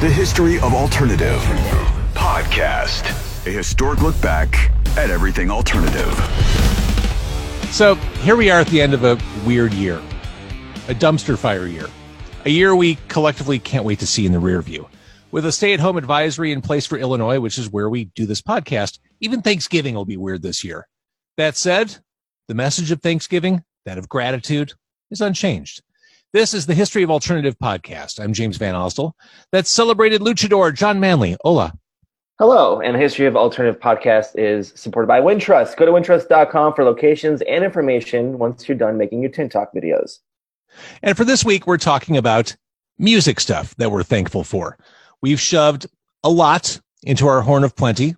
The History of Alternative Podcast. A historic look back at everything alternative. So here we are at the end of a weird year, a dumpster fire year, a year we collectively can't wait to see in the rear view. With a stay at home advisory in place for Illinois, which is where we do this podcast, even Thanksgiving will be weird this year. That said, the message of Thanksgiving, that of gratitude, is unchanged. This is the History of Alternative podcast. I'm James VanOsdol. That celebrated luchador, Jon Manley. Hola. Hello, and the History of Alternative podcast is supported by Wintrust. Go to wintrust.com for locations and information once you're done making your TikTok videos. And for this week, we're talking about music stuff that we're thankful for. We've shoved a lot into our horn of plenty.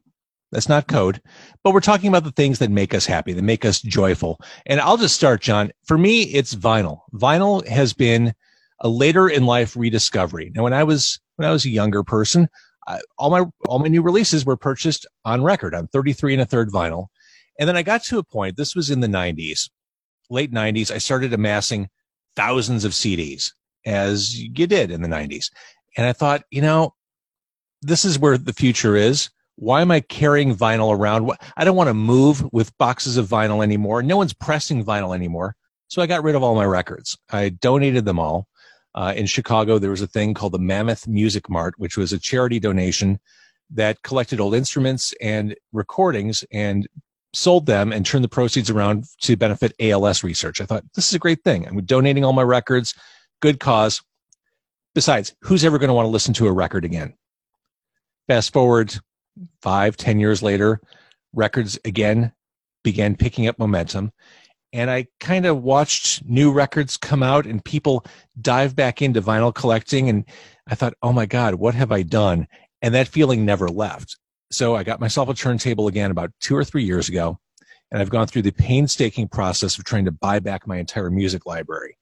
That's not code, but we're talking about the things that make us happy, that make us joyful. And I'll just start, Jon. For me, it's vinyl. Vinyl has been a later in life rediscovery. Now, when I was, when I was a younger person, I, all my, all my new releases were purchased on record on 33 and a third vinyl. And then I got to a point, this was in the nineties, late nineties. I started amassing thousands of CDs as you did in the nineties. And I thought, you know, this is where the future is. Why am I carrying vinyl around? I don't want to move with boxes of vinyl anymore. No one's pressing vinyl anymore. So I got rid of all my records. I donated them all. Uh, in Chicago, there was a thing called the Mammoth Music Mart, which was a charity donation that collected old instruments and recordings and sold them and turned the proceeds around to benefit ALS research. I thought this is a great thing. I'm donating all my records, good cause. Besides, who's ever going to want to listen to a record again? Fast forward five, ten years later, records again began picking up momentum. And I kind of watched new records come out and people dive back into vinyl collecting. And I thought, oh my God, what have I done? And that feeling never left. So I got myself a turntable again about two or three years ago. And I've gone through the painstaking process of trying to buy back my entire music library.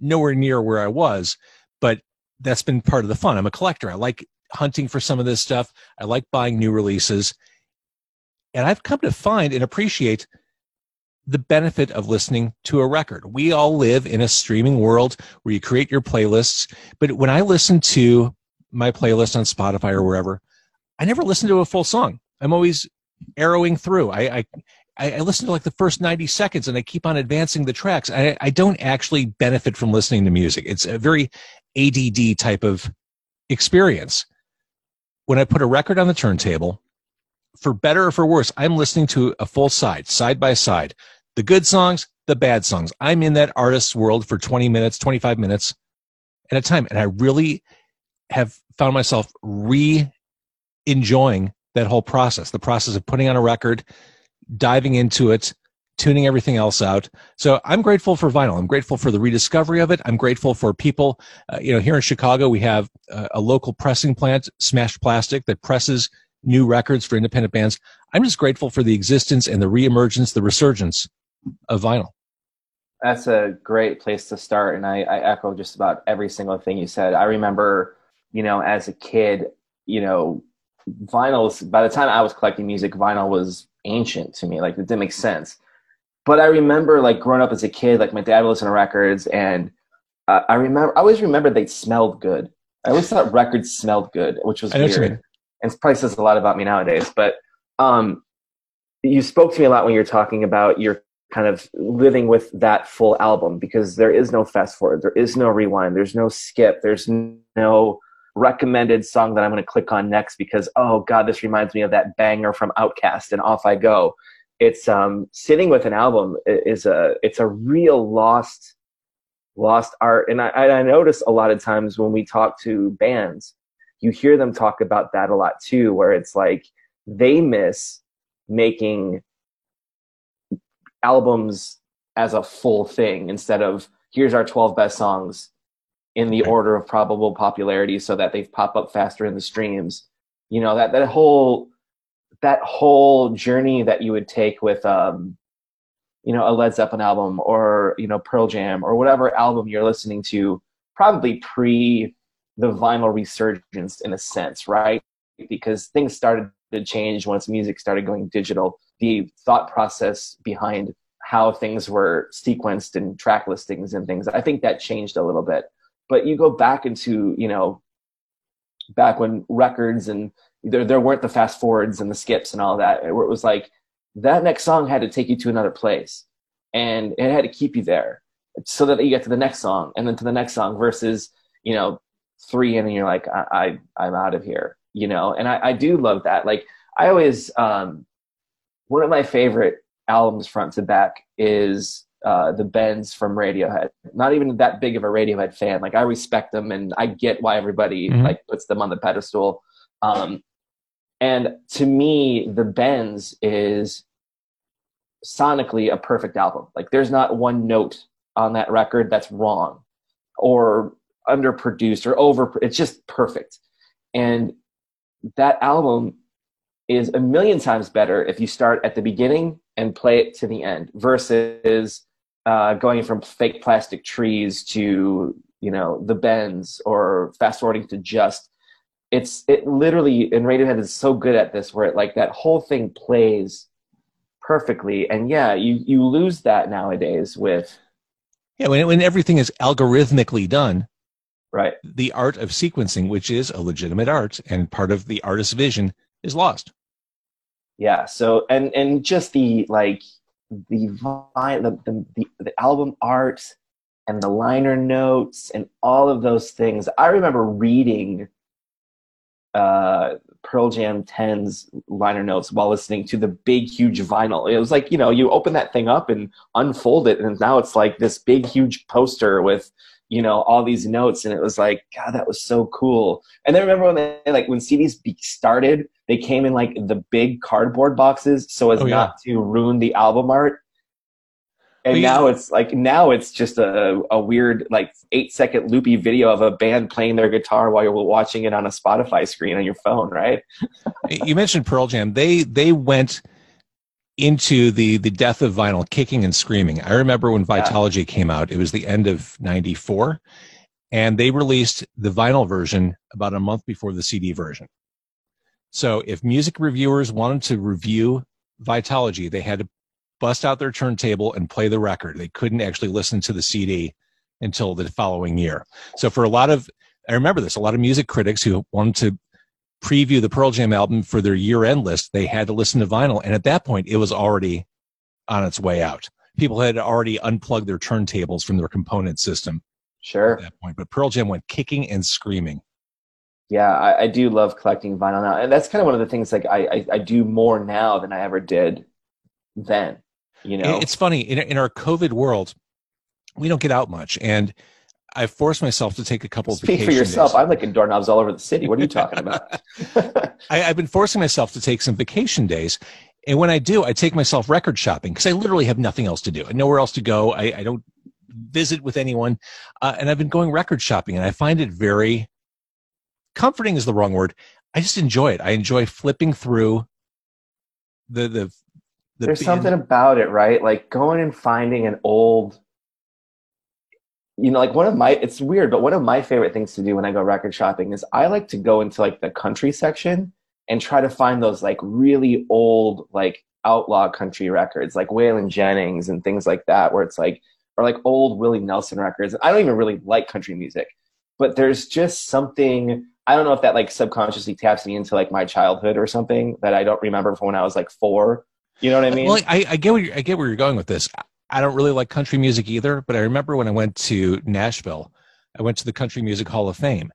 Nowhere near where I was, but that's been part of the fun. I'm a collector. I like hunting for some of this stuff. I like buying new releases. And I've come to find and appreciate the benefit of listening to a record. We all live in a streaming world where you create your playlists. But when I listen to my playlist on Spotify or wherever, I never listen to a full song. I'm always arrowing through. I, I, I listen to like the first 90 seconds and I keep on advancing the tracks. I, I don't actually benefit from listening to music. It's a very ADD type of experience. When I put a record on the turntable, for better or for worse, I'm listening to a full side, side by side. The good songs, the bad songs. I'm in that artist's world for 20 minutes, 25 minutes at a time. And I really have found myself re enjoying that whole process, the process of putting on a record, diving into it, tuning everything else out. So I'm grateful for vinyl. I'm grateful for the rediscovery of it. I'm grateful for people. Uh, you know, here in Chicago, we have a, a local pressing plant, Smashed Plastic, that presses new records for independent bands. I'm just grateful for the existence and the reemergence, the resurgence of vinyl. That's a great place to start. And I, I echo just about every single thing you said. I remember, you know, as a kid, you know, vinyls, by the time I was collecting music, vinyl was ancient to me. Like it didn't make sense but I remember like growing up as a kid, like my dad would listen to records, and uh, I remember I always remember they smelled good. I always thought records smelled good, which was weird, and it probably says a lot about me nowadays. But um, you spoke to me a lot when you're talking about your kind of living with that full album because there is no fast forward, there is no rewind, there's no skip, there's no recommended song that I'm going to click on next because oh god, this reminds me of that banger from OutKast and off I go it's um, sitting with an album is a it's a real lost lost art. And I, I notice a lot of times when we talk to bands you hear them talk about that a lot too where it's like they miss making albums as a full thing instead of here's our 12 best songs in the order of probable popularity so that they pop up faster in the streams. You know that that whole that whole journey that you would take with um, you know a Led Zeppelin album or you know Pearl Jam or whatever album you're listening to, probably pre the vinyl resurgence in a sense, right? Because things started to change once music started going digital. The thought process behind how things were sequenced and track listings and things, I think that changed a little bit. But you go back into you know back when records and there there weren't the fast forwards and the skips and all that. Where it was like that next song had to take you to another place, and it had to keep you there so that you get to the next song and then to the next song versus you know three and you're like I, I I'm out of here you know and I, I do love that like I always um one of my favorite albums front to back is uh, the Bends from Radiohead. Not even that big of a Radiohead fan. Like I respect them and I get why everybody mm-hmm. like puts them on the pedestal. Um, and to me, the Bends is sonically a perfect album. Like there's not one note on that record that's wrong or underproduced or over. It's just perfect. And that album is a million times better if you start at the beginning and play it to the end versus uh, going from fake plastic trees to you know the bends or fast forwarding to just it's it literally and radiohead is so good at this where it like that whole thing plays perfectly. And yeah you you lose that nowadays with yeah when, when everything is algorithmically done right. the art of sequencing which is a legitimate art and part of the artist's vision is lost. Yeah so and and just the like the the, the, the, the album art and the liner notes and all of those things. I remember reading uh, Pearl Jam 10's liner notes while listening to the big, huge vinyl. It was like, you know, you open that thing up and unfold it, and now it's like this big, huge poster with you know all these notes and it was like god that was so cool and then remember when they like when cds started they came in like the big cardboard boxes so as oh, yeah. not to ruin the album art and now it's like now it's just a, a weird like eight second loopy video of a band playing their guitar while you're watching it on a spotify screen on your phone right? You mentioned pearl jam. They they went into the the death of vinyl kicking and screaming. I remember when Vitology yeah. came out. It was the end of 94 and they released the vinyl version about a month before the cd version. So if music reviewers wanted to review Vitology, they had to bust out their turntable and play the record they couldn't actually listen to the cd until the following year so for a lot of i remember this a lot of music critics who wanted to preview the Pearl Jam album for their year end list, they had to listen to vinyl. And at that point, it was already on its way out. People had already unplugged their turntables from their component system. Sure. At that point. But Pearl Jam went kicking and screaming. Yeah, I, I do love collecting vinyl now. And that's kind of one of the things like I, I, I do more now than I ever did then. You know, it's funny in, in our COVID world, we don't get out much. And I forced myself to take a couple of Speak for yourself. Days. I'm licking doorknobs all over the city. What are you talking about? I, have been forcing myself to take some vacation days. And when I do, I take myself record shopping because I literally have nothing else to do. I nowhere else to go. I, I don't visit with anyone. Uh, and I've been going record shopping and I find it very comforting is the wrong word. I just enjoy it. I enjoy flipping through the, the, the There's something about it, right? Like going and finding an old you know, like one of my, it's weird, but one of my favorite things to do when I go record shopping is I like to go into like the country section and try to find those like really old, like outlaw country records, like Waylon Jennings and things like that, where it's like, or like old Willie Nelson records. I don't even really like country music, but there's just something, I don't know if that like subconsciously taps me into like my childhood or something that I don't remember from when I was like four. You know what I mean? Well, I, I get where I get where you're going with this. I don't really like country music either, but I remember when I went to Nashville, I went to the Country Music Hall of Fame,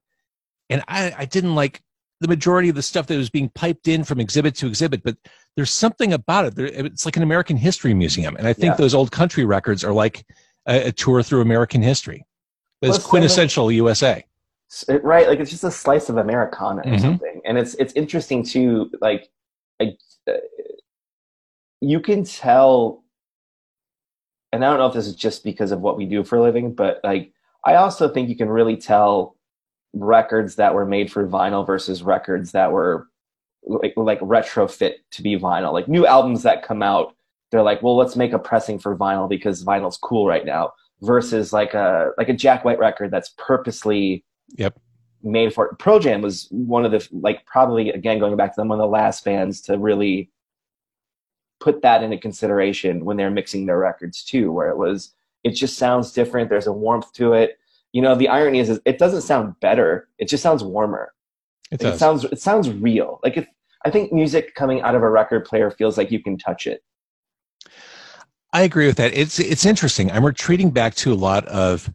and I, I didn't like the majority of the stuff that was being piped in from exhibit to exhibit, but there's something about it. It's like an American history museum, and I think yeah. those old country records are like a, a tour through American history. It's quintessential like, USA. Right, like it's just a slice of Americana or mm-hmm. something, and it's it's interesting too. Like, I, you can tell and I don't know if this is just because of what we do for a living, but like I also think you can really tell records that were made for vinyl versus records that were like like retrofit to be vinyl. Like new albums that come out, they're like, well, let's make a pressing for vinyl because vinyl's cool right now. Versus like a like a Jack White record that's purposely yep made for it. Pearl Jam was one of the like probably again going back to them one of the last bands to really put that into consideration when they're mixing their records too, where it was it just sounds different. There's a warmth to it. You know, the irony is, is it doesn't sound better. It just sounds warmer. It Like, it sounds it sounds real. Like if I think music coming out of a record player feels like you can touch it. I agree with that. It's it's interesting. I'm retreating back to a lot of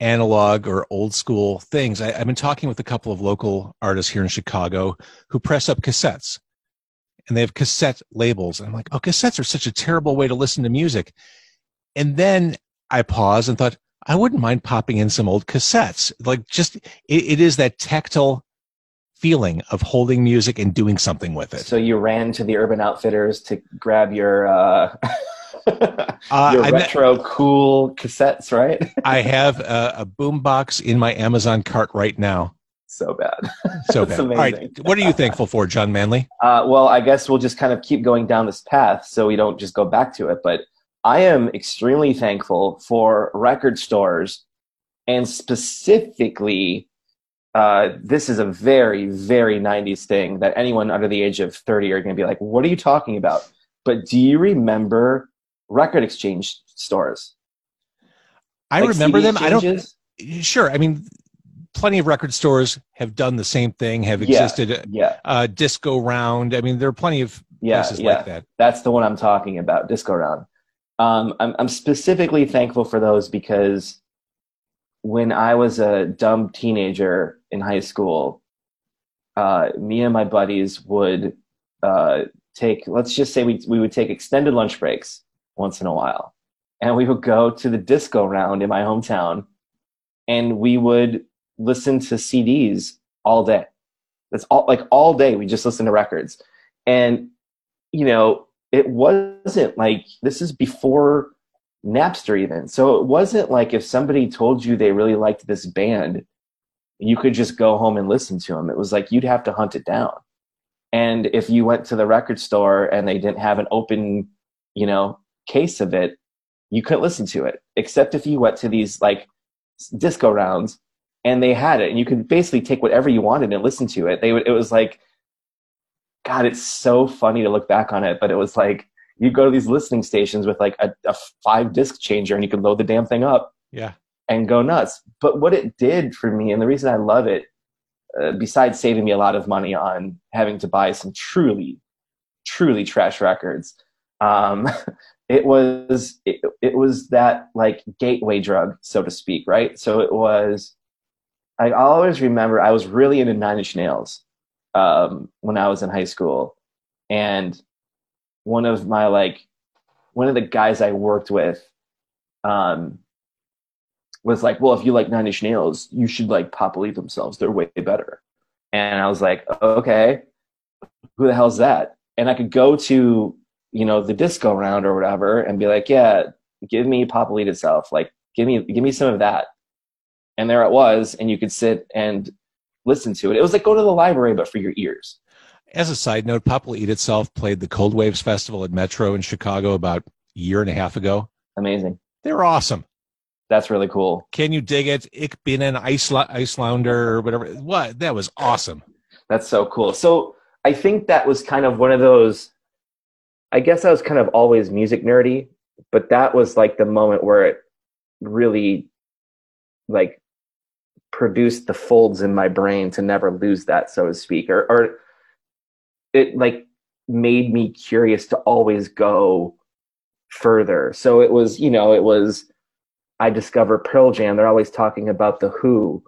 analog or old school things. I, I've been talking with a couple of local artists here in Chicago who press up cassettes, and they have cassette labels. And I'm like, oh, cassettes are such a terrible way to listen to music. And then I paused and thought, I wouldn't mind popping in some old cassettes. Like, just it, it is that tactile feeling of holding music and doing something with it. So you ran to the Urban Outfitters to grab your uh, Uh, your met- retro cool cassettes, right? I have a, a boombox in my Amazon cart right now. So bad. So bad. All right, what are you thankful for, Jon Manley? Uh, well, I guess we'll just kind of keep going down this path so we don't just go back to it. But I am extremely thankful for record stores and specifically, uh, this is a very, very 90s thing that anyone under the age of 30 are going to be like, what are you talking about? But do you remember record exchange stores? I Like remember CD them. I don't. Sure. I mean, plenty of record stores have done the same thing. Have Yeah. existed. Yeah, Uh, disco round. I mean, there are plenty of yeah, places yeah. like that. That's the one I'm talking about, Disco Round. Um, I'm, I'm specifically thankful for those because when I was a dumb teenager in high school, uh, me and my buddies would uh, take, let's just say we, we would take extended lunch breaks once in a while. And we would go to the disco round in my hometown and we would listen to CDs all day. That's all, like all day. We just listen to records. And you know, it wasn't like this is before Napster even. So it wasn't like if somebody told you they really liked this band, you could just go home and listen to them. It was like you'd have to hunt it down. And if you went to the record store and they didn't have an open, you know, case of it, you couldn't listen to it. Except if you went to these like disco rounds and they had it and you could basically take whatever you wanted and listen to it. They would it was like God, it's so funny to look back on it, but it was like you go to these listening stations with like a, a five disc changer and you could load the damn thing up Yeah. and go nuts. But what it did for me, and the reason I love it, uh, besides saving me a lot of money on having to buy some truly, truly trash records, um, it was it, it was that like gateway drug, so to speak, right? So it was. I always remember I was really into Nine Inch Nails um, when I was in high school, and one of my like one of the guys I worked with um, was like, "Well, if you like Nine Inch Nails, you should like Pop Will Eat Itself. They're way better." And I was like, "Okay, who the hell's that?" And I could go to you know the disco round or whatever and be like, "Yeah, give me Pop Will Eat Itself. Like, give me give me some of that." And there it was, and you could sit and listen to it. It was like go to the library, but for your ears. As a side note, Pop Will Eat Itself played the Cold Waves Festival at Metro in Chicago about a year and a half ago. Amazing. They were awesome. That's really cool. Can you dig it? Ich bin ein Icela- Icelander or whatever. What? That was awesome. That's so cool. So I think that was kind of one of those. I guess I was kind of always music nerdy, but that was like the moment where it really like produced the folds in my brain to never lose that, so to speak, or or it like made me curious to always go further. So it was, you know, it was I discover Pearl Jam. They're always talking about the Who.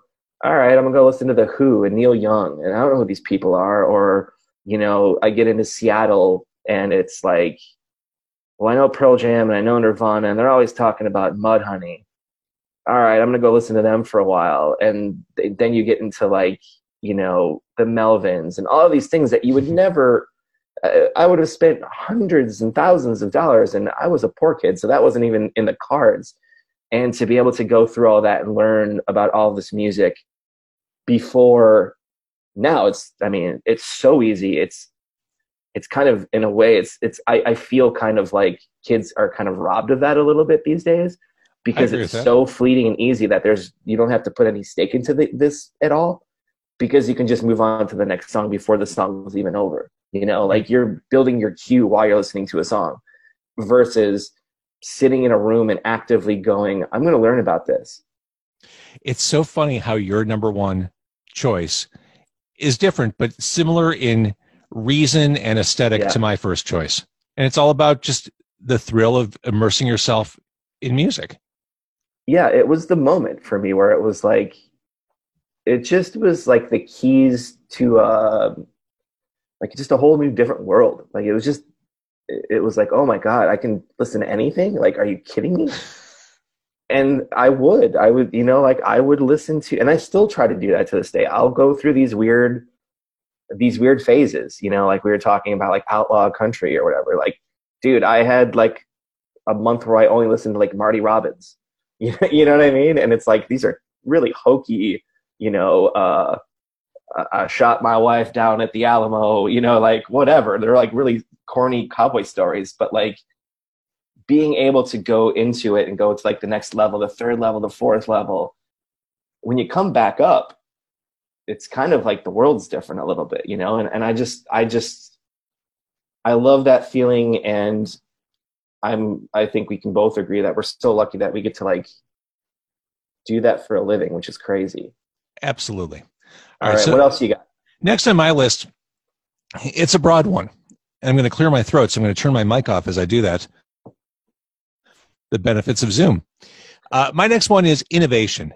All right, I'm gonna go listen to the Who and Neil Young, and I don't know who these people are. Or you know, I get into Seattle, and it's like, well, I know Pearl Jam and I know Nirvana, and they're always talking about Mudhoney. All right, I'm gonna go listen to them for a while, and th- then you get into like, you know, the Melvins and all these things that you would never. Uh, I would have spent hundreds and thousands of dollars, and I was a poor kid, so that wasn't even in the cards. And to be able to go through all that and learn about all this music before now it's i mean it's so easy. It's it's kind of in a way it's it's i, I feel kind of like kids are kind of robbed of that a little bit these days because it's so fleeting and easy that there's you don't have to put any stake into the, this at all because you can just move on to the next song before the song is even over you know mm-hmm. like you're building your queue while you're listening to a song versus sitting in a room and actively going, I'm going to learn about this. It's so funny how your number one choice is different, but similar in reason and aesthetic Yeah. to my first choice. And it's all about just the thrill of immersing yourself in music. Yeah, it was the moment for me where it was like, it just was like the keys to uh, like just a whole new different world. Like it was just, it was like, oh my god, I can listen to anything. Like, are you kidding me? And I would, I would, you know, like I would listen to, and I still try to do that to this day. I'll go through these weird, these weird phases. You know, like we were talking about, like outlaw country or whatever. Like, dude, I had like a month where I only listened to like Marty Robbins. You know, you know what I mean? And it's like these are really hokey, you know, uh, I shot my wife down at the Alamo, you know, like whatever. They're like really corny cowboy stories, but like being able to go into it and go to like the next level, the third level, the fourth level, when you come back up, it's kind of like the world's different a little bit, you know? And, and I just, I just, I love that feeling. And I'm, I think we can both agree that we're so lucky that we get to like do that for a living, which is crazy. Absolutely. All right. so what else you got? next on my list, it's a broad one. And I'm going to clear my throat, so I'm going to turn my mic off as I do that. The benefits of Zoom. Uh, my next one is innovation.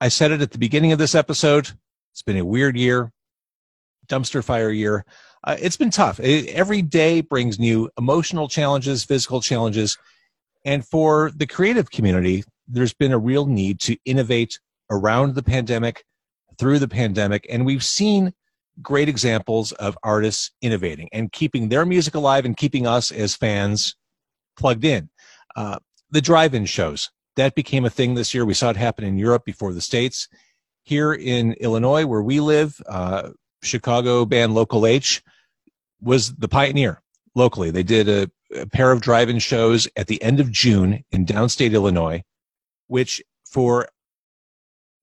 I said it at the beginning of this episode. It's been a weird year, dumpster fire year. Uh, it's been tough. E- every day brings new emotional challenges, physical challenges. And for the creative community, there's been a real need to innovate around the pandemic, through the pandemic. And we've seen great examples of artists innovating and keeping their music alive and keeping us as fans plugged in. Uh, the drive-in shows that became a thing this year. We saw it happen in Europe before the states. Here in Illinois, where we live, uh, Chicago band Local H was the pioneer locally. They did a, a pair of drive-in shows at the end of June in downstate Illinois, which for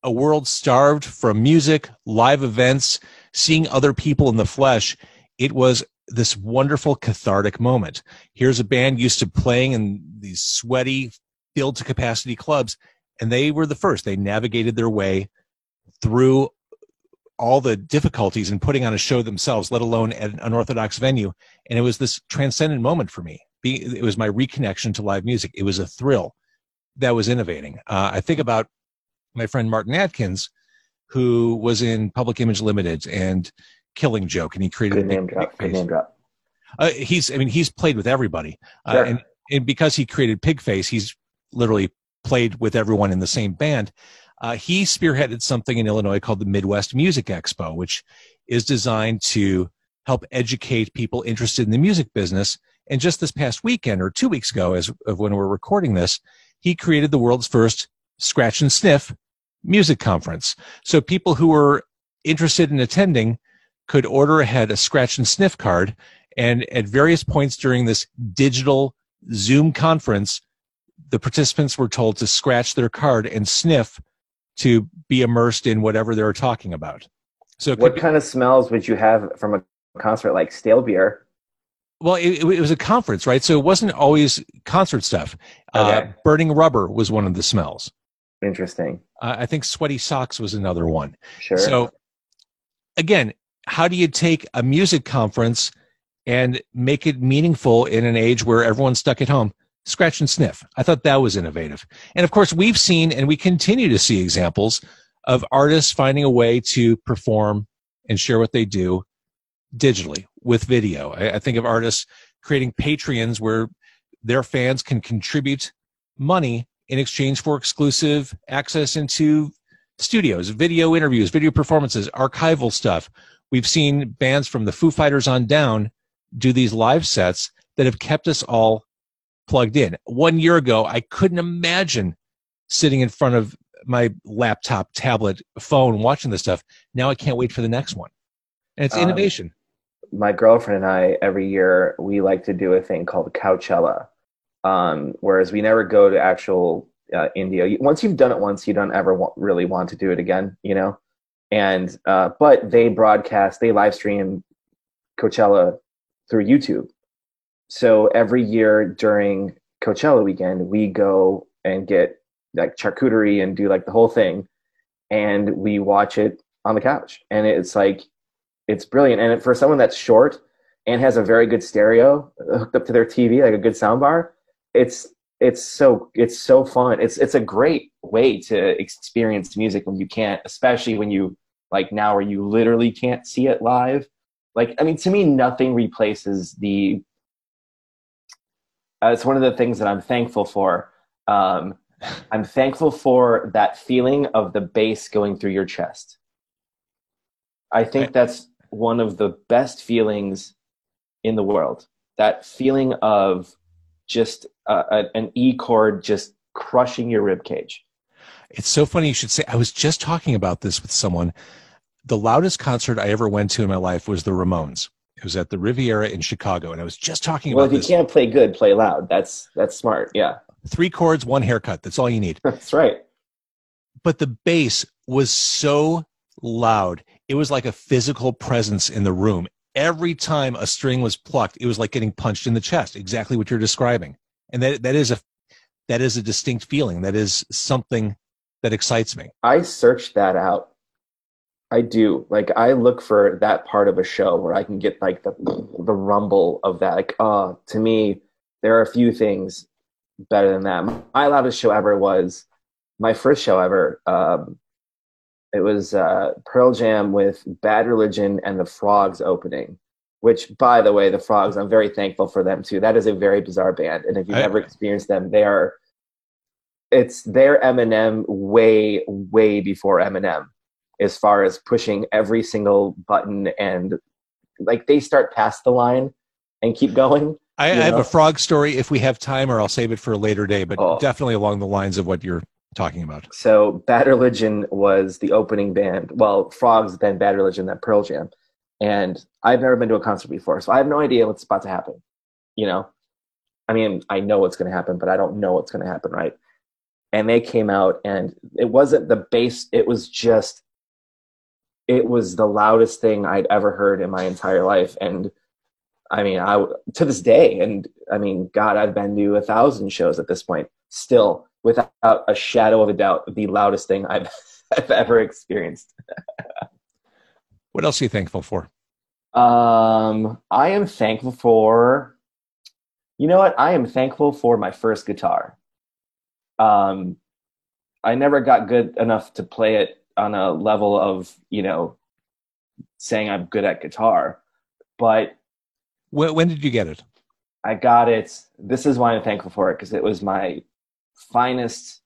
a world starved from music, live events, seeing other people in the flesh, it was this wonderful cathartic moment. Here's a band used to playing in these sweaty, filled to capacity clubs, and they were the first. They navigated their way through all the difficulties in putting on a show themselves, let alone at an orthodox venue. And it was this transcendent moment for me. It was my reconnection to live music. It was a thrill that was innovating. Uh, I think about my friend Martin Atkins, who was in Public Image Limited and Killing Joke, and he created Good name drop. Good name drop. Uh, he's, I mean, he's played with everybody, uh, Sure. and and because he created Pigface, he's literally played with everyone in the same band. Uh, he spearheaded something in Illinois called the Midwest Music Expo, which is designed to help educate people interested in the music business. And just this past weekend, or two weeks ago, as of when we're recording this, he created the world's first scratch and sniff music conference. So people who were interested in attending could order ahead a scratch and sniff card. And at various points during this digital Zoom conference, the participants were told to scratch their card and sniff to be immersed in whatever they're talking about. So What be- kind of smells would you have from a concert like stale beer? Well, it, it was a conference, right? So it wasn't always concert stuff. Uh, burning rubber was one of the smells. Interesting. Uh, I think sweaty socks was another one. Sure. So, again, how do you take a music conference and make it meaningful in an age where everyone's stuck at home? Scratch and sniff. I thought that was innovative. And of course, we've seen and we continue to see examples of artists finding a way to perform and share what they do digitally with video. I, I think of artists creating Patreons where their fans can contribute money in exchange for exclusive access into studios, video interviews, video performances, archival stuff. We've seen bands from the Foo Fighters on down do these live sets that have kept us all plugged in. One year ago, I couldn't imagine sitting in front of my laptop, tablet, phone, watching this stuff. Now I can't wait for the next one. And it's Um, innovation. my girlfriend and I every year we like to do a thing called Coachella. Um, whereas we never go to actual uh, Indio. Once you've done it once, you don't ever wa- really want to do it again, you know. And uh, but they broadcast, they live stream Coachella through YouTube. So every year during Coachella weekend, we go and get like charcuterie and do like the whole thing, and we watch it on the couch. And it's like it's brilliant. And for someone that's short and has a very good stereo hooked up to their TV, like a good soundbar, it's it's so it's so fun. It's it's a great way to experience music when you can't, especially when you like now where you literally can't see it live. Like I mean, to me, nothing replaces the. Uh, it's one of the things that I'm thankful for. Um, I'm thankful for that feeling of the bass going through your chest. I think that's one of the best feelings in the world. That feeling of just uh, an E chord just crushing your rib cage. It's so funny you should say. I was just talking about this with someone. The loudest concert I ever went to in my life was the Ramones. It was at the Riviera in Chicago, and I was just talking well, about. Well, if you can't play good, play loud. That's that's smart. Yeah. Three chords, one haircut. That's all you need. that's right. But the bass was so loud. It was like a physical presence in the room. Every time a string was plucked, it was like getting punched in the chest. Exactly what you're describing and that that is a that is a distinct feeling. That is something that excites me. I searched that out. I do. Like I look for that part of a show where I can get like the the rumble of that. Like, oh, to me, there are a few things better than that. My loudest show ever was my first show ever. Um, it was uh, Pearl Jam with Bad Religion and the Frogs opening which by the way the frogs i'm very thankful for them too that is a very bizarre band and if you've I, never experienced them they are it's their eminem way way before eminem as far as pushing every single button and like they start past the line and keep going I, I have a frog story if we have time or i'll save it for a later day but oh. definitely along the lines of what you're talking about so bad religion was the opening band well frogs then bad religion then pearl jam and I've never been to a concert before, so I have no idea what's about to happen. You know, I mean, I know what's going to happen, but I don't know what's going to happen, right? And they came out, and it wasn't the bass; it was just, it was the loudest thing I'd ever heard in my entire life, and I mean, I to this day, and I mean, God, I've been to a thousand shows at this point, still without a shadow of a doubt, the loudest thing I've I've ever experienced. What else are you thankful for? Um, I am thankful for, you know what? I am thankful for my first guitar. Um, I never got good enough to play it on a level of, you know, saying I'm good at guitar, but. When, when did you get it? I got it. This is why I'm thankful for it because it was my finest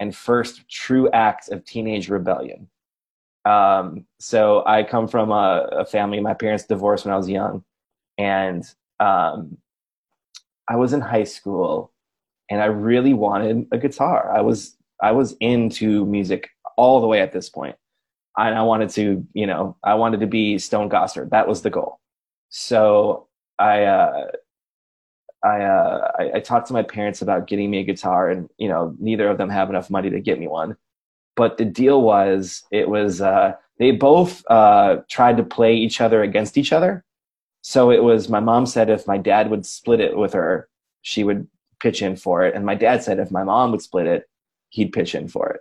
and first true act of teenage rebellion. Um, so I come from a, a, family. My parents divorced when I was young, and um, I was in high school, and I really wanted a guitar. I was I was into music all the way at this point. and I wanted to, you know, I wanted to be Stone Gossard. That was the goal. So I. Uh, I, uh, I, I talked to my parents about getting me a guitar, and you know, neither of them have enough money to get me one but the deal was it was uh, they both uh, tried to play each other against each other. So it was my mom said if my dad would split it with her, she would pitch in for it, and my dad said if my mom would split it, he'd pitch in for it.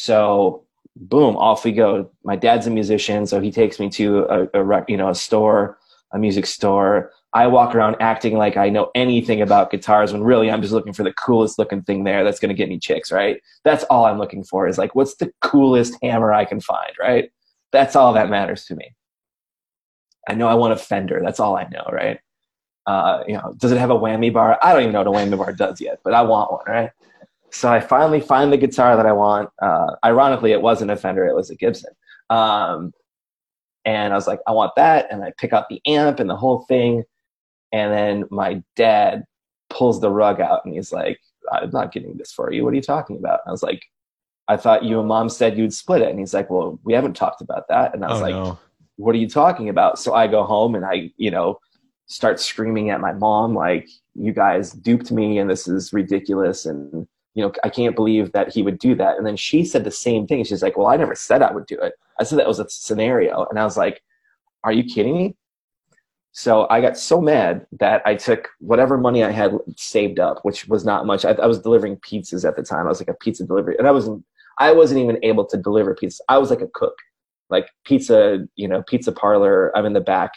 So boom, off we go. My dad's a musician, so he takes me to a, a you know a store, a music store. I walk around acting like I know anything about guitars when really I'm just looking for the coolest looking thing there that's going to get me chicks, right? That's all I'm looking for is like, what's the coolest hammer I can find, right? That's all that matters to me. I know I want a Fender. That's all I know, right? Uh, you know, does it have a whammy bar? I don't even know what a whammy bar does yet, but I want one, right? So I finally find the guitar that I want. Uh, ironically, it wasn't a Fender; it was a Gibson. Um, and I was like, I want that, and I pick out the amp and the whole thing and then my dad pulls the rug out and he's like, I'm not getting this for you. What are you talking about? And I was like, I thought you and mom said you'd split it. And he's like, Well, we haven't talked about that. And I was oh, like, no. What are you talking about? So I go home and I, you know, start screaming at my mom, like, You guys duped me and this is ridiculous. And, you know, I can't believe that he would do that. And then she said the same thing. She's like, Well, I never said I would do it. I said that was a scenario. And I was like, Are you kidding me? So I got so mad that I took whatever money I had saved up, which was not much. I, I, was delivering pizzas at the time. I was like a pizza delivery, and I wasn't. I wasn't even able to deliver pizzas. I was like a cook. like pizza, you know, pizza parlor. I'm in the back,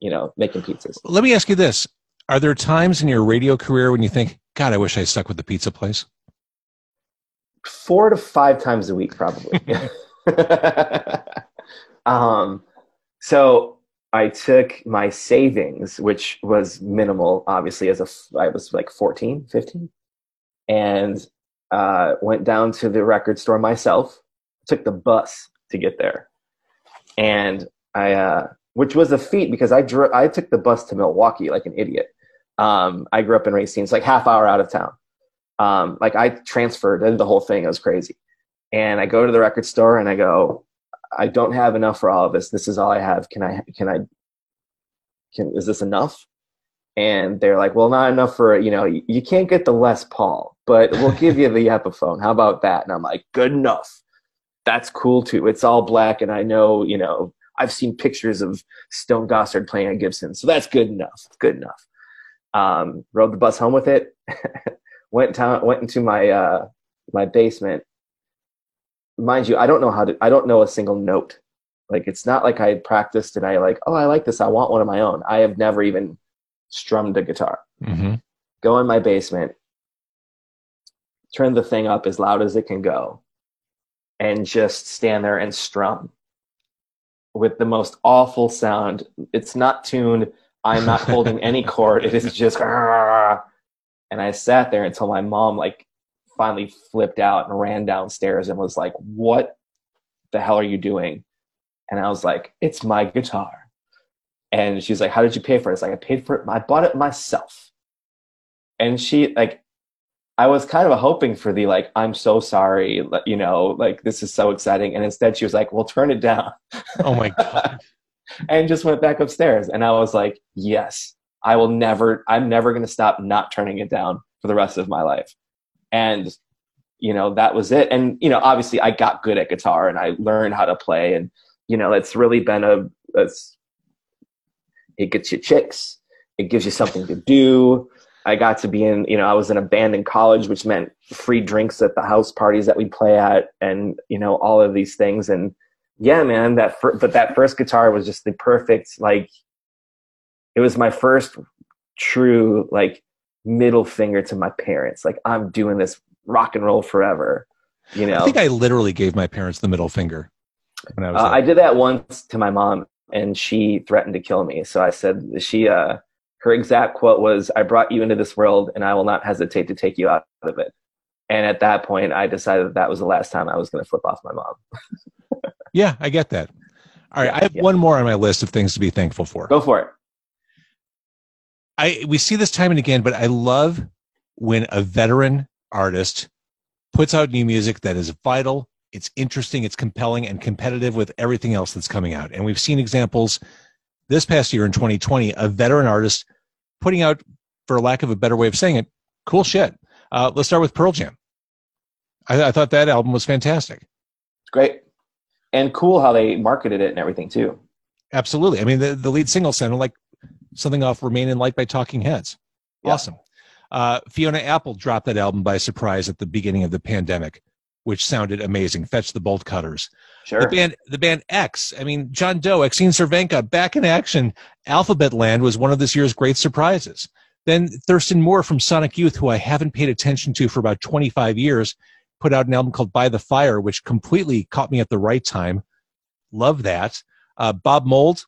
you know, making pizzas. Let me ask you this: Are there times in your radio career when you think, "God, I wish I stuck with the pizza place"? Four to five times a week, probably. um, so I took my savings, which was minimal, obviously, as a I was like 14, 15, and uh, went down to the record store myself. Took the bus to get there, and I, uh, which was a feat because I drew, I took the bus to Milwaukee like an idiot. Um, I grew up in Racine, it's like half hour out of town. Um, like I transferred, the whole thing. It was crazy. And I go to the record store and I go, I don't have enough for all of this. This is all I have. Can I, can I, can, is this enough? And they're like, well, not enough for, you know, you can't get the Les Paul, but we'll give you the Epiphone. How about that? And I'm like, good enough. That's cool too. It's all black. And I know, you know, I've seen pictures of Stone Gossard playing a Gibson. So that's good enough. Good enough. Um, rode the bus home with it. went down, went into my, uh, my basement mind you, I don't know how to, I don't know a single note. Like, it's not like I practiced and I like, oh, I like this. I want one of my own. I have never even strummed a guitar. Mm-hmm. Go in my basement, turn the thing up as loud as it can go, and just stand there and strum with the most awful sound. It's not tuned. I'm not holding any chord. It is just, and I sat there until my mom like finally flipped out and ran downstairs and was like, What the hell are you doing? And I was like, It's my guitar. And she's like, How did you pay for it? It's like, I paid for it. I bought it myself. And she, like, I was kind of hoping for the, like, I'm so sorry, you know, like, this is so exciting. And instead she was like, Well, turn it down. Oh my God. and just went back upstairs. And I was like, Yes, I will never, I'm never going to stop not turning it down for the rest of my life. And you know that was it. And you know obviously i got good at guitar and i learned how to play and you know it's really been a it's, it gets you chicks. It gives you something to do. I got to be in you know i was in a band in college which meant free drinks at the house parties that we play at and you know all of these things. And yeah man that fir- but that first guitar was just the perfect like it was my first true like middle finger to my parents. Like I'm doing this rock and roll forever. You know, I think I literally gave my parents the middle finger when I was. Uh, I did that once to my mom, and she threatened to kill me. So I said she. Uh, her exact quote was, "I brought you into this world, and I will not hesitate to take you out of it." And at that point, I decided that, that was the last time I was going to flip off my mom. yeah, I get that. All right, yeah, I have yeah. one more on my list of things to be thankful for. Go for it. I we see this time and again, but I love when a veteran artist puts out new music that is vital, it's interesting, it's compelling, and competitive with everything else that's coming out. And we've seen examples this past year in 2020 of veteran artists putting out, for lack of a better way of saying it, cool shit. Uh, let's start with Pearl Jam. I, I thought that album was fantastic. It's great. And cool how they marketed it and everything too. Absolutely. I mean, the, the lead single sounded like something off Remain in Light by Talking Heads. Yeah. Awesome. Uh, Fiona Apple dropped that album by surprise at the beginning of the pandemic, which sounded amazing. Fetch the Bolt Cutters. Sure. The band, the band X. I mean, John Doe, Exene Cervenka, back in action. Alphabetland was one of this year's great surprises. Then Thurston Moore from Sonic Youth, who I haven't paid attention to for about 25 years, put out an album called By the Fire, which completely caught me at the right time. Love that. Uh, Bob Mould,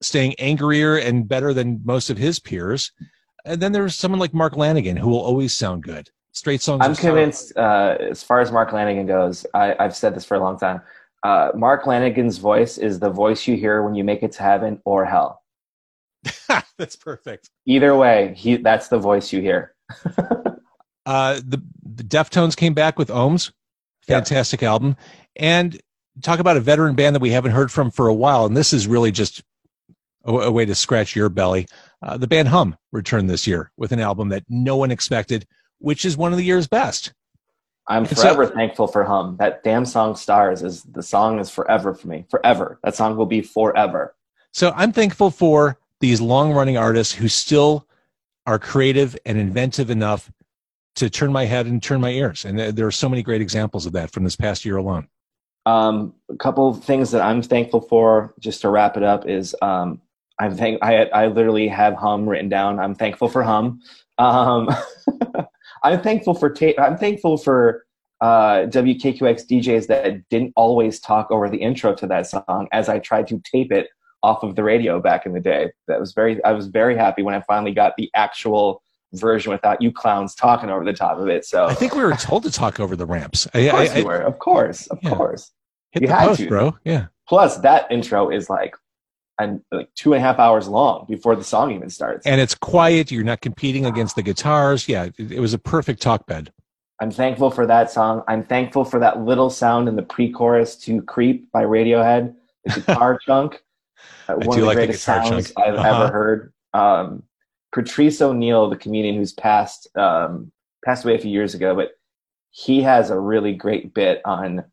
staying angrier and better than most of his peers. And then there's someone like Mark Lanegan who will always sound good. Straight songs. I'm convinced, uh, as far as Mark Lanegan goes, I, have said this for a long time. Uh, Mark Lanegan's voice is the voice you hear when you make it to heaven or hell. that's perfect. Either way, he that's the voice you hear. uh, the, the Deftones came back with Ohms, fantastic yep. album, and talk about a veteran band that we haven't heard from for a while. And this is really just a, a way to scratch your belly. Uh, the band Hum returned this year with an album that no one expected, which is one of the year's best. I'm forever so, thankful for Hum. That damn song "Stars" is the song is forever for me. Forever. That song will be forever. So I'm thankful for these long-running artists who still are creative and inventive enough to turn my head and turn my ears. And there are so many great examples of that from this past year alone. Um, a couple of things that I'm thankful for, just to wrap it up, is um, I'm thank I I literally have Hum written down. I'm thankful for Hum. Um, I'm thankful for ta- I'm thankful for uh, WKQX DJs that didn't always talk over the intro to that song as I tried to tape it off of the radio back in the day. That was very I was very happy when I finally got the actual version without you clowns talking over the top of it. So I think we were told to talk over the ramps. Of course I, I, were. Of course, of yeah. course. Hit you the post, to. bro. Yeah. Plus, that intro is like and like two and a half hours long before the song even starts. And it's quiet. You're not competing against the guitars. Yeah, it, it was a perfect talk bed. I'm thankful for that song. I'm thankful for that little sound in the pre-chorus to "Creep" by Radiohead, the guitar chunk. Uh, one of the like greatest the sounds chunk. I've uh-huh. ever heard. Um, Patrice O'Neal, the comedian who's passed um, passed away a few years ago, but he has a really great bit on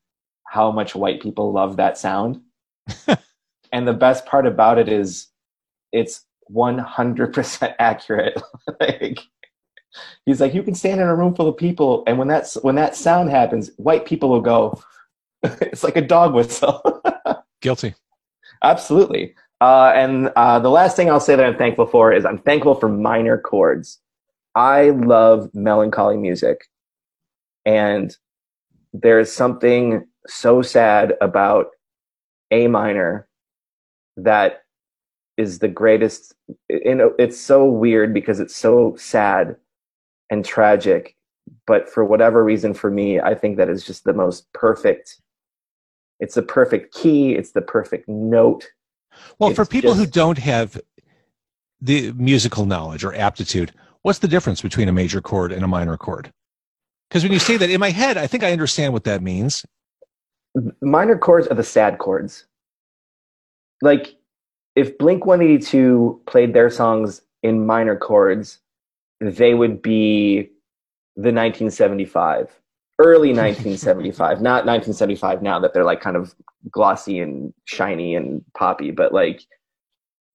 how much white people love that sound. and the best part about it is it's 100% accurate. Like he's like you can stand in a room full of people and when that's when that sound happens white people will go. It's like a dog whistle. Guilty. Absolutely. Uh, and uh, the last thing i'll say that i'm thankful for is i'm thankful for minor chords. I love melancholy music. And there's something so sad about a minor that is the greatest you know it's so weird because it's so sad and tragic but for whatever reason for me i think that is just the most perfect it's the perfect key it's the perfect note. Well it's for people just, who don't have the musical knowledge or aptitude what's the difference between a major chord and a minor chord? Because when you say that in my head i think i understand what that means. Minor chords are the sad chords like if Blink 182 played their songs in minor chords, they would be the 1975, early 1975, not 1975 now that they're like kind of glossy and shiny and poppy, but like,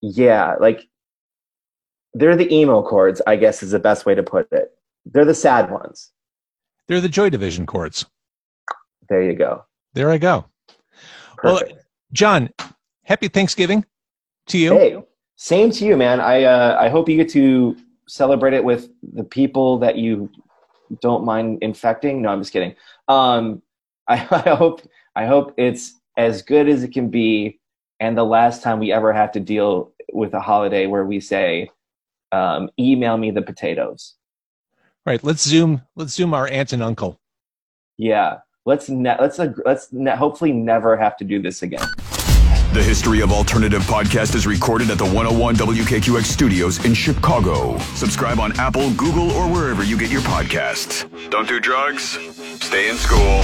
yeah, like they're the emo chords, I guess is the best way to put it. They're the sad ones. They're the Joy Division chords. There you go. There I go. Perfect. Well, Jon, happy Thanksgiving to you. Hey, same to you, man. I uh, I hope you get to celebrate it with the people that you don't mind infecting. No, I'm just kidding. Um, I, I hope I hope it's as good as it can be, and the last time we ever have to deal with a holiday where we say, um, "Email me the potatoes." Right. Let's zoom. Let's zoom our aunt and uncle. Yeah. Let's ne- let's uh, let's ne- hopefully never have to do this again. The History of Alternative podcast is recorded at the 101 WKQX studios in Chicago. Subscribe on Apple, Google, or wherever you get your podcasts. Don't do drugs. Stay in school.